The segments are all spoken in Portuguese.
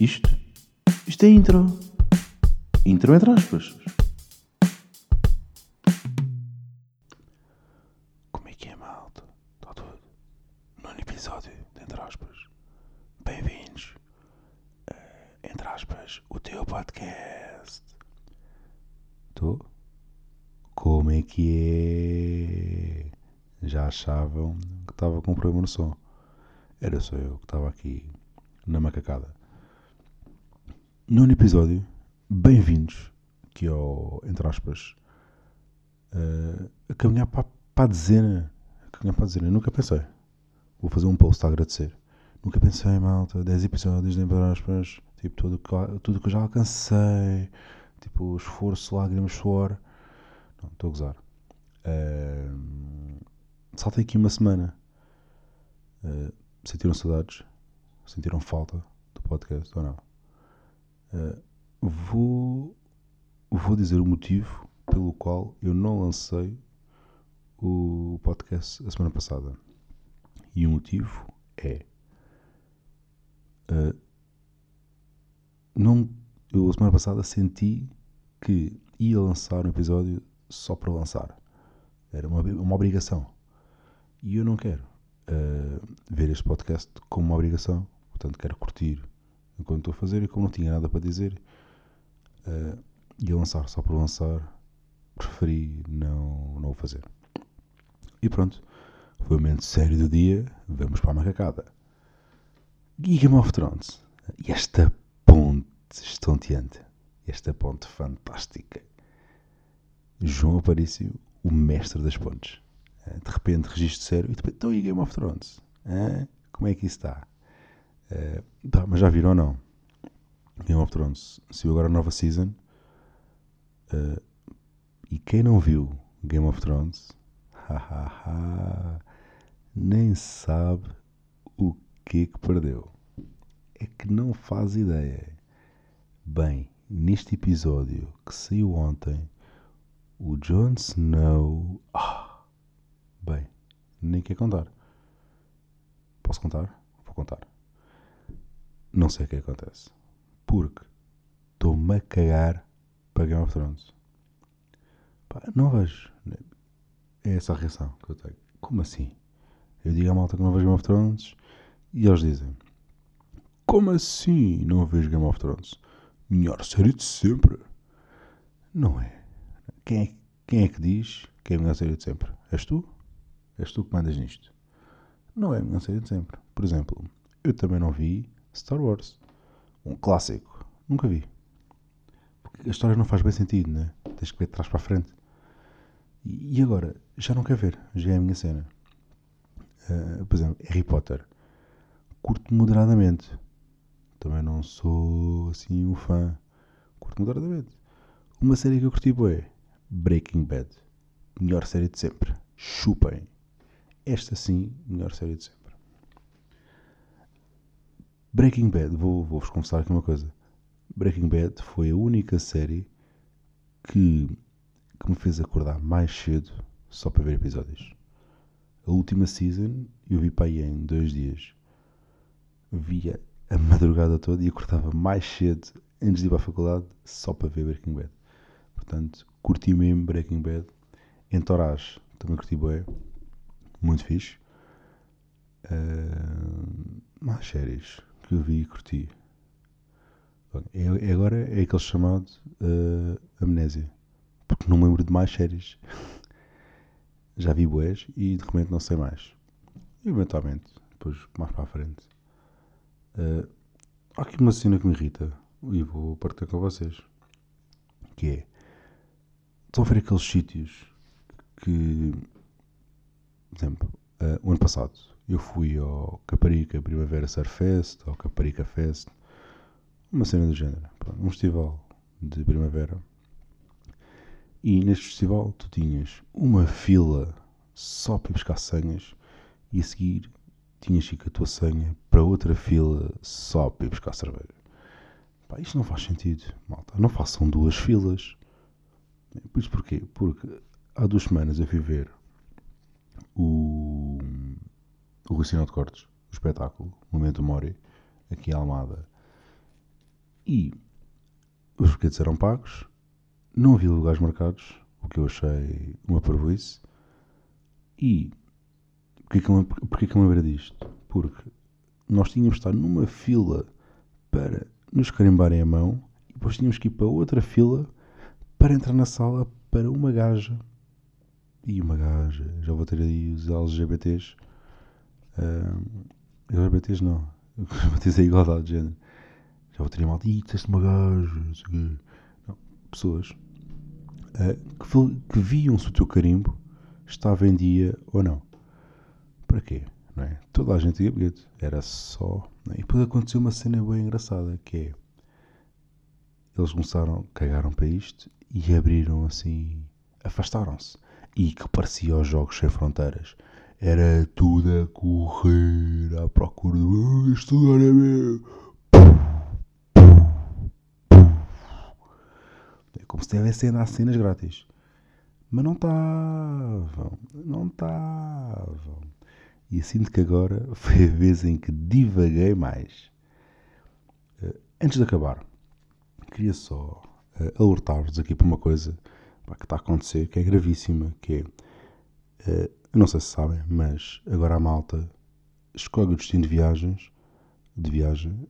Isto? Isto é intro. Intro entre aspas. Como é que é, malta? Está tudo? Nono episódio de Entre aspas. Bem-vindos. a, entre aspas, o teu podcast. Estou? Como é que é? Já achavam que estava com problema no som. Era só eu que estava aqui na macacada. Nono episódio, bem-vindos aqui ao, entre aspas, uh, a caminhar para, para a dezena. A caminhar para a dezena. Eu nunca pensei. Vou fazer um post a agradecer. Nunca pensei, malta, 10 episódios, entre aspas, tipo, tudo que, tudo que eu já alcancei, tipo, esforço, lágrimas, suor. Não, estou a gozar. Uh, saltei aqui uma semana. Uh, sentiram saudades? Sentiram falta do podcast ou não? Uh, vou, vou dizer o motivo pelo qual eu não lancei o podcast a semana passada. E o motivo é. Uh, não, eu a semana passada senti que ia lançar um episódio só para lançar. Era uma, uma obrigação. E eu não quero uh, ver este podcast como uma obrigação. Portanto, quero curtir enquanto estou a fazer e como não tinha nada para dizer uh, ia lançar só para lançar, preferi não, não o fazer. E pronto, foi o momento sério do dia, vamos para a macacada. Game of Thrones. E esta ponte estonteante, esta ponte fantástica. João Aparício, o mestre das pontes. Eh, de repente, registro sério, e depois, então e Game of Thrones? Como é que isso está? Uh, tá, mas já viram ou não? Game of Thrones saiu agora a nova season. Uh, e quem não viu Game of Thrones, nem sabe o que é que perdeu. É que não faz ideia. Bem, neste episódio que saiu ontem, o Jon Snow. Ah, bem, nem quer contar. Posso contar? Vou contar. Não sei o que acontece. Porque estou-me a cagar para Game of Thrones. Pá, não vejo. É essa a reação que eu tenho. Como assim? Eu digo à malta que não vejo Game of Thrones e eles dizem: Como assim não vejo Game of Thrones? Melhor série de sempre. Não é. Quem é, quem é que diz que é a melhor série de sempre? És tu? És tu que mandas nisto? Não é a melhor série de sempre. Por exemplo, eu também não vi Star Wars. Um clássico. Nunca vi. Porque a história não faz bem sentido, né? Tens que ver de trás para a frente. E agora? Já não quer ver. Já é a minha cena. Uh, por exemplo, Harry Potter. Curto moderadamente. Também não sou assim um fã. Curto moderadamente. Uma série que eu curti é Breaking Bad. Melhor série de sempre. Chupem. Esta sim, melhor série de sempre. Breaking Bad, vou, vou-vos confessar aqui uma coisa. Breaking Bad foi a única série que, que me fez acordar mais cedo só para ver episódios. A última season eu vi para aí em dois dias. Via a madrugada toda e acordava mais cedo antes de ir para a faculdade só para ver Breaking Bad. Portanto, curti mesmo Breaking Bad. Entourage, também curti bem. Muito fixe. Uh, mais séries que eu vi e curti. É, é, agora é aquele chamado uh, amnésia. Porque não me lembro de mais séries. Já vi boés e de repente não sei mais. E eventualmente, depois mais para a frente. Uh, há aqui uma cena que me irrita e vou partilhar com vocês. Que é. Estão a ver aqueles sítios que. Por exemplo, uh, o ano passado eu fui ao Caparica Primavera Surf Fest, ao Caparica Fest, uma cena do género, um festival de primavera. E neste festival tu tinhas uma fila só para buscar senhas e a seguir tinhas que ir com a tua senha para outra fila só para ir buscar cerveja. Pá, isto não faz sentido, malta. Não façam duas filas. Por isso porquê? Porque há duas semanas eu fui ver o o Sinal de Cortes, o espetáculo, Momento Mori, aqui em Almada. E os bilhetes eram pagos, não havia lugares marcados, o que eu achei uma parvoíce. E porquê que, eu, porquê que eu me lembrei disto? Porque nós tínhamos de estar numa fila para nos carimbarem a mão e depois tínhamos que ir para outra fila para entrar na sala para uma gaja. E uma gaja, já vou ter aí os LGBTs. Uh, LGBTs não. LGBTs é igualdade de género. Já vou ter mal. Ih, teste uma gaja. Não, pessoas uh, que, que viam se o teu carimbo estava em dia ou não. Para quê? Não é? Toda a gente ia bilhete. Era só. É? E depois aconteceu uma cena bem engraçada que é. Eles começaram, cagaram para isto e abriram assim. Afastaram-se. E que parecia aos Jogos Sem Fronteiras. Era tudo a correr à procura do. Este lugar é meu! É como se tivessem a cenas grátis. Mas não estavam. Não estavam. E sinto que agora foi a vez em que divaguei mais. Uh, antes de acabar, queria só uh, alertar-vos aqui para uma coisa que está a acontecer, que é gravíssima, que é, uh, eu não sei se sabem, mas agora a malta escolhe o destino de viagens, de viagem,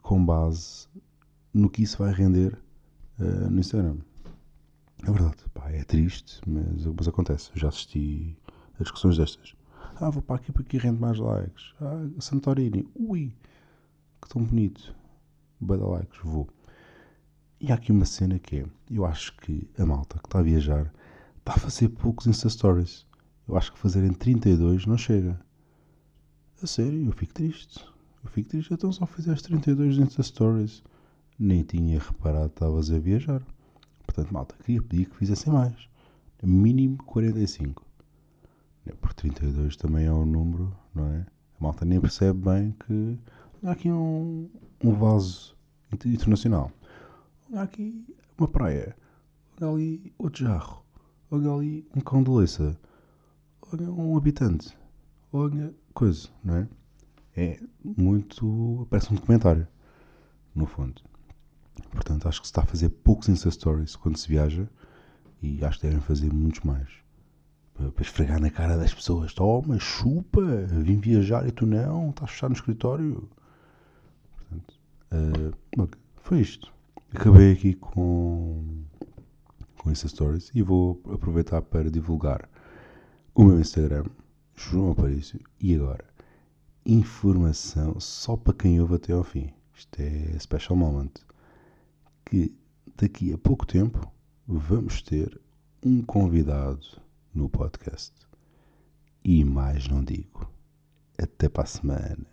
com base no que isso vai render no Instagram. É verdade, pá, é triste, mas, mas acontece. Eu já assisti a discussões destas. Ah, vou para aqui porque rende mais likes. Ah, Santorini. Ui, que tão bonito. Bada likes, vou. E há aqui uma cena que é, eu acho que a malta que está a viajar está a fazer poucos Insta Stories. Eu acho que fazerem 32 não chega. A sério, eu fico triste. Eu fico triste. Então só fizeste 32 Insta Stories. Nem tinha reparado que estavas a viajar. Portanto, malta, queria pedir que fizessem mais. Mínimo 45. É, por 32 também é um número, não é? A malta nem percebe bem que há aqui um, um vaso internacional. Há aqui uma praia. Olha ali outro jarro. Olha ali um cão de leiça. Olha um habitante. Olha coisa, não é? É muito. parece um documentário, no fundo. Portanto, acho que se está a fazer poucos Insta Stories quando se viaja e acho que devem fazer muitos mais para esfregar na cara das pessoas. Toma, chupa, vim viajar e tu não, estás fechado no escritório. Portanto, uh, foi isto. Acabei aqui com, com Insta Stories e vou aproveitar para divulgar o meu Instagram, João Aparício, e agora, informação só para quem ouve até ao fim. Isto é special moment. Que daqui a pouco tempo vamos ter um convidado no podcast. E mais não digo. Até para a semana.